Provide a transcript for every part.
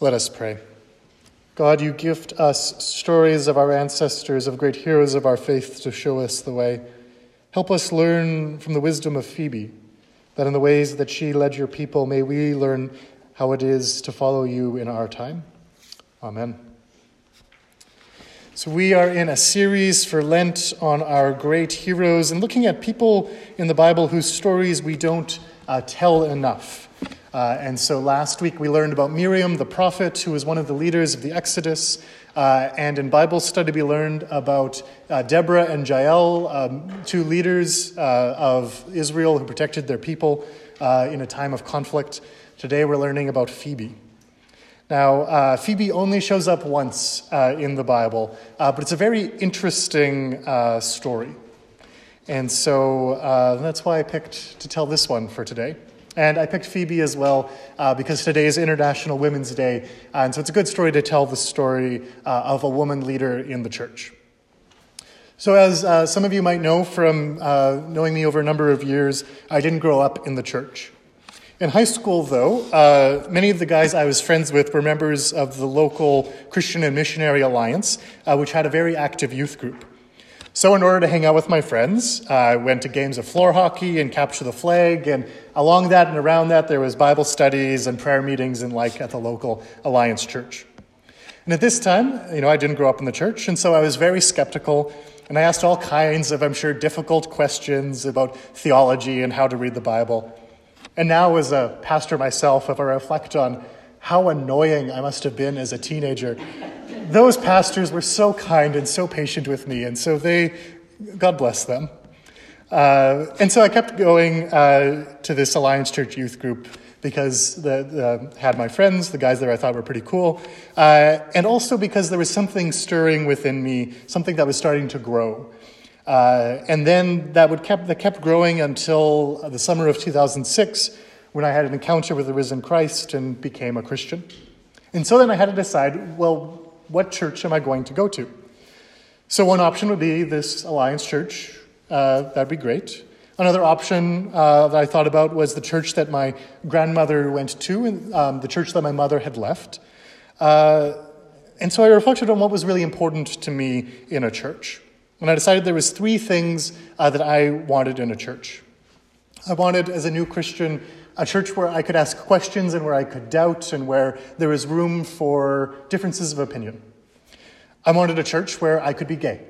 Let us pray. God, you gift us stories of our ancestors, of great heroes of our faith to show us the way. Help us learn from the wisdom of Phoebe, that in the ways that she led your people, may we learn how it is to follow you in our time. Amen. So, we are in a series for Lent on our great heroes and looking at people in the Bible whose stories we don't uh, tell enough. Uh, and so last week we learned about Miriam, the prophet, who was one of the leaders of the Exodus. Uh, and in Bible study, we learned about uh, Deborah and Jael, um, two leaders uh, of Israel who protected their people uh, in a time of conflict. Today we're learning about Phoebe. Now, uh, Phoebe only shows up once in the Bible, but it's a very interesting story. And so that's why I picked to tell this one for today. And I picked Phoebe as well uh, because today is International Women's Day. And so it's a good story to tell the story uh, of a woman leader in the church. So, as uh, some of you might know from uh, knowing me over a number of years, I didn't grow up in the church. In high school, though, uh, many of the guys I was friends with were members of the local Christian and Missionary Alliance, uh, which had a very active youth group. So, in order to hang out with my friends, uh, I went to games of floor hockey and capture the flag. And along that and around that, there was Bible studies and prayer meetings and like at the local Alliance Church. And at this time, you know, I didn't grow up in the church, and so I was very skeptical. And I asked all kinds of, I'm sure, difficult questions about theology and how to read the Bible. And now, as a pastor myself, if I reflect on how annoying I must have been as a teenager, those pastors were so kind and so patient with me, and so they, God bless them. Uh, and so I kept going uh, to this Alliance Church youth group because the, the, had my friends, the guys there I thought were pretty cool, uh, and also because there was something stirring within me, something that was starting to grow. Uh, and then that would kept that kept growing until the summer of 2006, when I had an encounter with the risen Christ and became a Christian. And so then I had to decide, well, what church am I going to go to? So, one option would be this Alliance Church. Uh, that'd be great. Another option uh, that I thought about was the church that my grandmother went to, and um, the church that my mother had left. Uh, and so I reflected on what was really important to me in a church. And I decided there was three things uh, that I wanted in a church. I wanted, as a new Christian, a church where I could ask questions and where I could doubt and where there was room for differences of opinion. I wanted a church where I could be gay.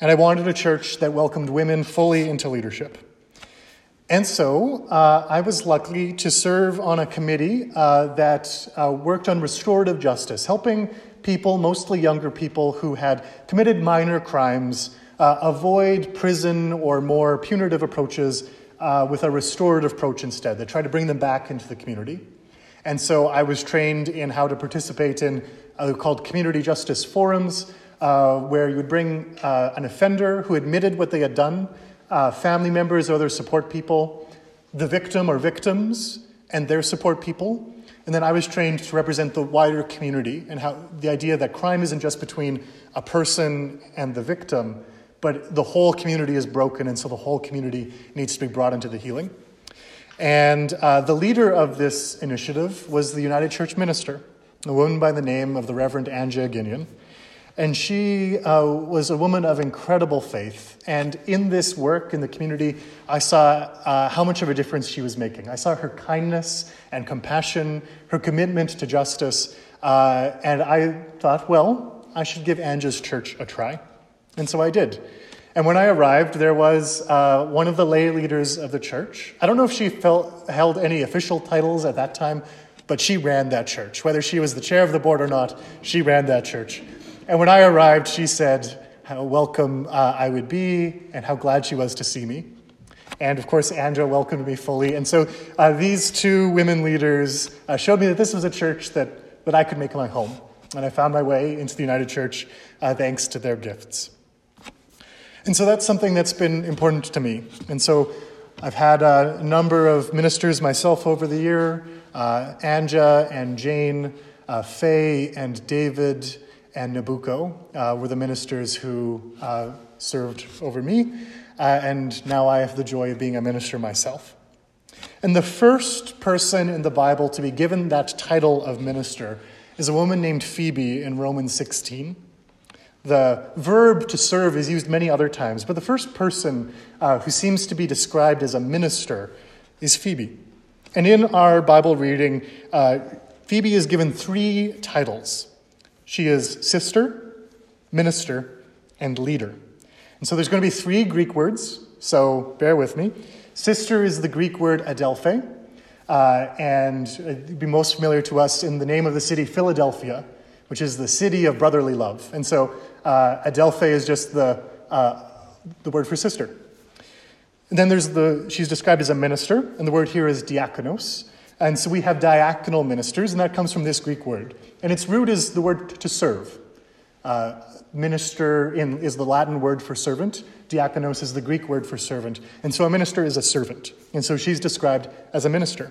And I wanted a church that welcomed women fully into leadership. And so uh, I was lucky to serve on a committee uh, that uh, worked on restorative justice, helping people, mostly younger people, who had committed minor crimes uh, avoid prison or more punitive approaches uh, with a restorative approach instead that tried to bring them back into the community. And so I was trained in how to participate in uh, called community justice forums, uh, where you would bring uh, an offender who admitted what they had done, uh, family members or other support people, the victim or victims, and their support people. And then I was trained to represent the wider community and how the idea that crime isn't just between a person and the victim, but the whole community is broken, and so the whole community needs to be brought into the healing. And uh, the leader of this initiative was the United Church minister, a woman by the name of the Reverend Anja Ginion. And she uh, was a woman of incredible faith. And in this work in the community, I saw uh, how much of a difference she was making. I saw her kindness and compassion, her commitment to justice. Uh, and I thought, well, I should give Anja's church a try. And so I did. And when I arrived, there was uh, one of the lay leaders of the church. I don't know if she felt, held any official titles at that time, but she ran that church. Whether she was the chair of the board or not, she ran that church. And when I arrived, she said how welcome uh, I would be and how glad she was to see me. And of course, Anja welcomed me fully. And so uh, these two women leaders uh, showed me that this was a church that, that I could make my home. And I found my way into the United Church uh, thanks to their gifts. And so that's something that's been important to me. And so I've had a number of ministers myself over the year uh, Anja and Jane, uh, Faye and David and Nabucco uh, were the ministers who uh, served over me. Uh, and now I have the joy of being a minister myself. And the first person in the Bible to be given that title of minister is a woman named Phoebe in Romans 16. The verb to serve is used many other times, but the first person uh, who seems to be described as a minister is Phoebe. And in our Bible reading, uh, Phoebe is given three titles she is sister, minister, and leader. And so there's going to be three Greek words, so bear with me. Sister is the Greek word adelphe, uh, and it'd be most familiar to us in the name of the city Philadelphia, which is the city of brotherly love. And so uh, adelphe is just the, uh, the word for sister. And then there's the, she's described as a minister, and the word here is diakonos. And so we have diaconal ministers, and that comes from this Greek word. And its root is the word to serve. Uh, minister in, is the Latin word for servant. Diakonos is the Greek word for servant. And so a minister is a servant. And so she's described as a minister.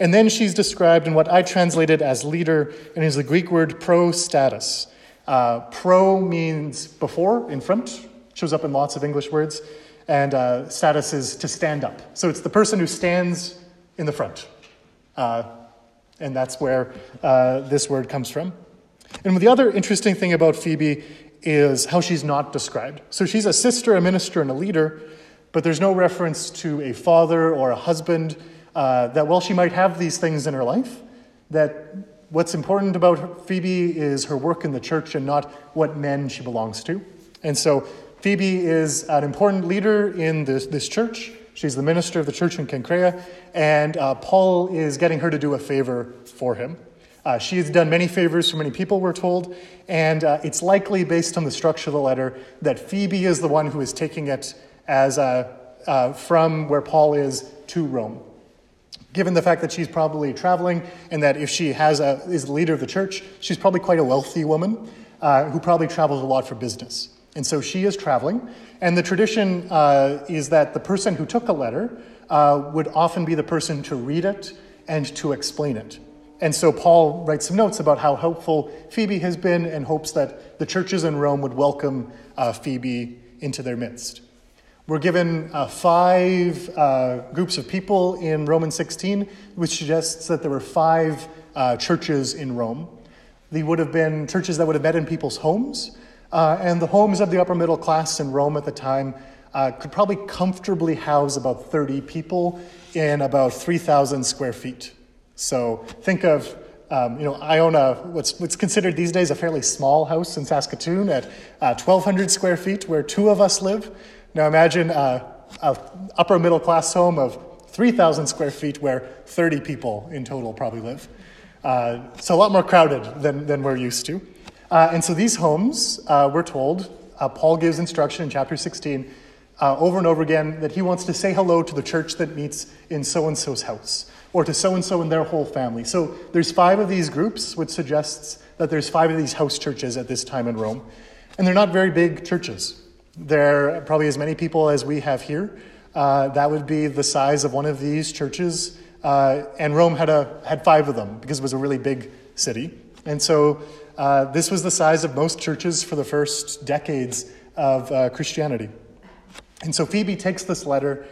And then she's described in what I translated as leader, and is the Greek word pro status. Uh, pro means before, in front, shows up in lots of English words, and uh, status is to stand up. So it's the person who stands in the front. Uh, and that's where uh, this word comes from. And the other interesting thing about Phoebe is how she's not described. So she's a sister, a minister, and a leader, but there's no reference to a father or a husband. Uh, that while she might have these things in her life, that what's important about Phoebe is her work in the church and not what men she belongs to. And so Phoebe is an important leader in this, this church. She's the minister of the church in Cenchrea, and uh, Paul is getting her to do a favor for him. Uh, she has done many favors for many people, we're told, and uh, it's likely, based on the structure of the letter, that Phoebe is the one who is taking it as uh, from where Paul is to Rome. Given the fact that she's probably traveling, and that if she has a, is the leader of the church, she's probably quite a wealthy woman uh, who probably travels a lot for business. And so she is traveling, and the tradition uh, is that the person who took a letter would often be the person to read it and to explain it. And so Paul writes some notes about how helpful Phoebe has been and hopes that the churches in Rome would welcome uh, Phoebe into their midst. We're given uh, five uh, groups of people in Romans 16, which suggests that there were five uh, churches in Rome. They would have been churches that would have met in people's homes, uh, and the homes of the upper middle class in Rome at the time uh, could probably comfortably house about 30 people in about 3,000 square feet. So think of, um, you know, I own a what's, what's considered these days a fairly small house in Saskatoon at uh, 1,200 square feet where two of us live. Now imagine uh, a upper middle class home of 3,000 square feet where 30 people in total probably live. Uh, so a lot more crowded than, than we're used to. Uh, and so these homes, uh, we're told, uh, Paul gives instruction in chapter 16 uh, over and over again that he wants to say hello to the church that meets in so and so's house or to so and so and their whole family. So there's five of these groups, which suggests that there's five of these house churches at this time in Rome. And they're not very big churches. They're probably as many people as we have here. Uh, that would be the size of one of these churches. Uh, and Rome had, a, had five of them because it was a really big city. And so uh, this was the size of most churches for the first decades of uh, Christianity. And so Phoebe takes this letter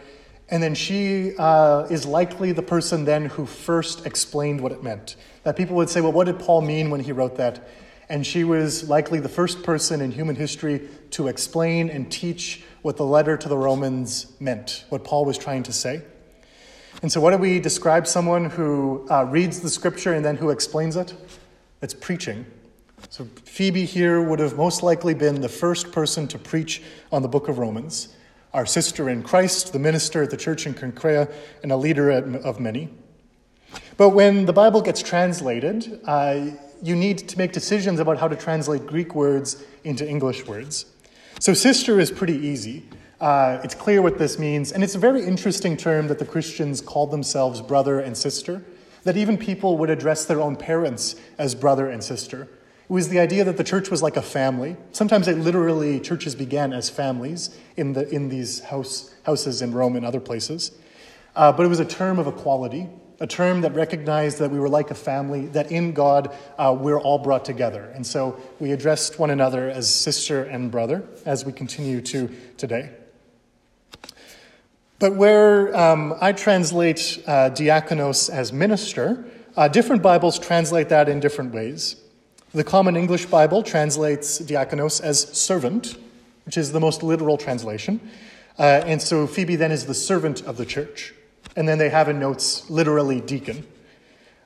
and then she uh, is likely the person then who first explained what it meant. That people would say, well, what did Paul mean when he wrote that? And she was likely the first person in human history to explain and teach what the letter to the Romans meant, what Paul was trying to say. And so, what do we describe someone who uh, reads the scripture and then who explains it? It's preaching. So, Phoebe here would have most likely been the first person to preach on the book of Romans our sister in Christ, the minister at the church in Cenchrea, and a leader of many. But when the Bible gets translated, uh, you need to make decisions about how to translate Greek words into English words. So, sister is pretty easy. Uh, it's clear what this means, and it's a very interesting term that the Christians called themselves brother and sister, that even people would address their own parents as brother and sister. It was the idea that the church was like a family. Sometimes it literally, churches began as families in, the, in these house, houses in Rome and other places. Uh, but it was a term of equality, a term that recognized that we were like a family, that in God uh, we're all brought together. And so we addressed one another as sister and brother as we continue to today. But where um, I translate uh, diakonos as minister, uh, different Bibles translate that in different ways. The Common English Bible translates diakonos as servant, which is the most literal translation. Uh, and so Phoebe then is the servant of the church. And then they have in notes literally deacon.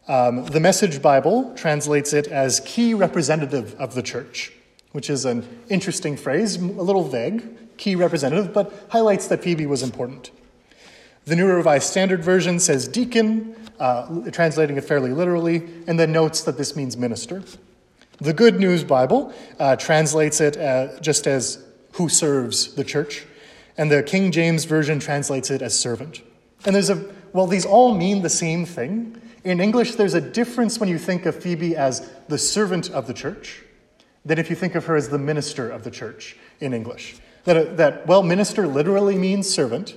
Um, the Message Bible translates it as key representative of the church, which is an interesting phrase, a little vague, key representative, but highlights that Phoebe was important. The New Revised Standard Version says deacon, uh, translating it fairly literally, and then notes that this means minister. The Good News Bible uh, translates it uh, just as who serves the church, and the King James Version translates it as servant. And there's a, well, these all mean the same thing. In English, there's a difference when you think of Phoebe as the servant of the church than if you think of her as the minister of the church in English. That, that well, minister literally means servant,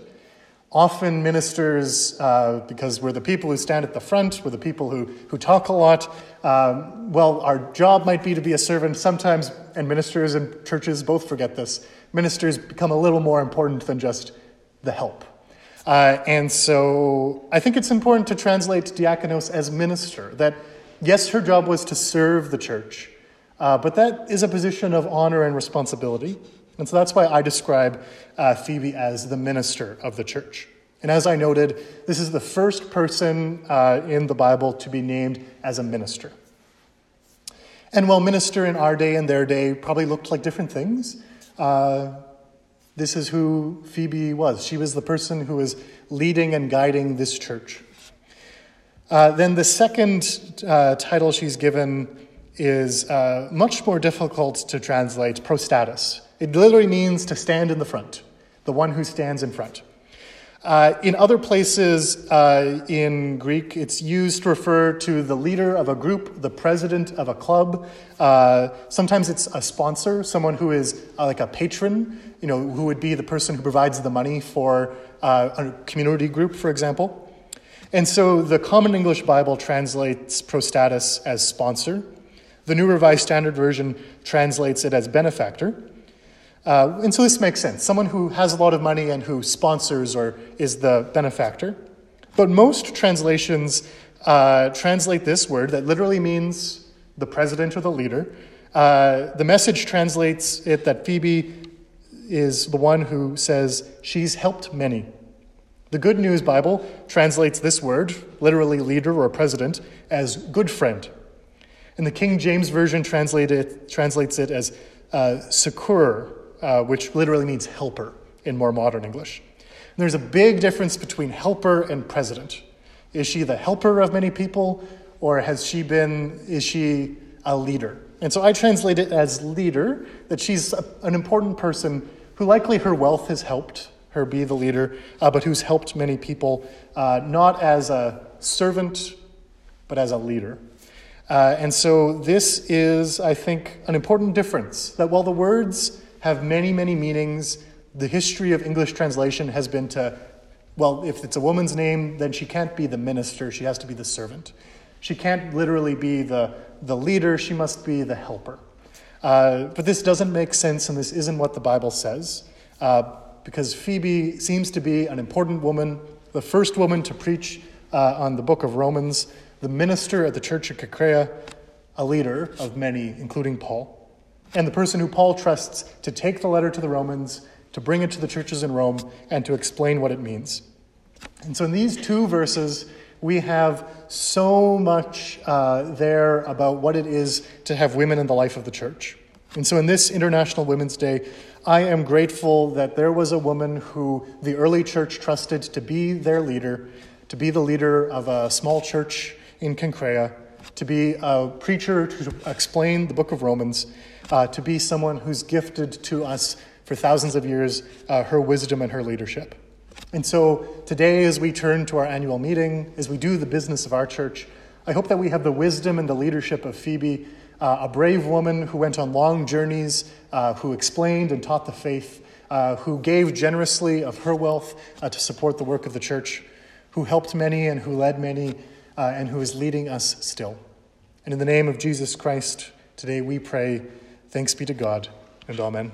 Often, ministers, uh, because we're the people who stand at the front, we're the people who, who talk a lot, um, well, our job might be to be a servant. Sometimes, and ministers and churches both forget this, ministers become a little more important than just the help. Uh, and so I think it's important to translate diakonos as minister, that yes, her job was to serve the church, uh, but that is a position of honor and responsibility. And so that's why I describe uh, Phoebe as the minister of the church. And as I noted, this is the first person uh, in the Bible to be named as a minister. And while minister in our day and their day probably looked like different things, uh, this is who Phoebe was. She was the person who was leading and guiding this church. Uh, then the second uh, title she's given is uh, much more difficult to translate, prostatus. It literally means to stand in the front, the one who stands in front. Uh, in other places uh, in Greek, it's used to refer to the leader of a group, the president of a club. Uh, sometimes it's a sponsor, someone who is uh, like a patron, you know, who would be the person who provides the money for uh, a community group, for example. And so the Common English Bible translates prostatus as sponsor. The New Revised Standard Version translates it as benefactor. Uh, and so this makes sense. Someone who has a lot of money and who sponsors or is the benefactor. But most translations uh, translate this word that literally means the president or the leader. Uh, the message translates it that Phoebe is the one who says, She's helped many. The Good News Bible translates this word, literally leader or president, as good friend. And the King James Version translated, translates it as uh, uh, which literally means helper in more modern English. And there's a big difference between helper and president. Is she the helper of many people, or has she been, is she a leader? And so I translate it as leader, that she's a, an important person who likely her wealth has helped her be the leader, uh, but who's helped many people, uh, not as a servant, but as a leader. Uh, and so this is, I think, an important difference that while the words have many, many meanings. The history of English translation has been to, well, if it's a woman's name, then she can't be the minister, she has to be the servant. She can't literally be the, the leader, she must be the helper. Uh, but this doesn't make sense, and this isn't what the Bible says, uh, because Phoebe seems to be an important woman, the first woman to preach uh, on the book of Romans, the minister at the church of Cenchrea, a leader of many, including Paul and the person who Paul trusts to take the letter to the Romans, to bring it to the churches in Rome, and to explain what it means. And so in these two verses, we have so much uh, there about what it is to have women in the life of the church. And so in this International Women's Day, I am grateful that there was a woman who the early church trusted to be their leader, to be the leader of a small church in Cenchrea, to be a preacher to explain the book of Romans, uh, to be someone who's gifted to us for thousands of years uh, her wisdom and her leadership. And so today, as we turn to our annual meeting, as we do the business of our church, I hope that we have the wisdom and the leadership of Phoebe, uh, a brave woman who went on long journeys, uh, who explained and taught the faith, uh, who gave generously of her wealth uh, to support the work of the church, who helped many and who led many, uh, and who is leading us still. And in the name of Jesus Christ, today we pray Thanks be to God, and Amen.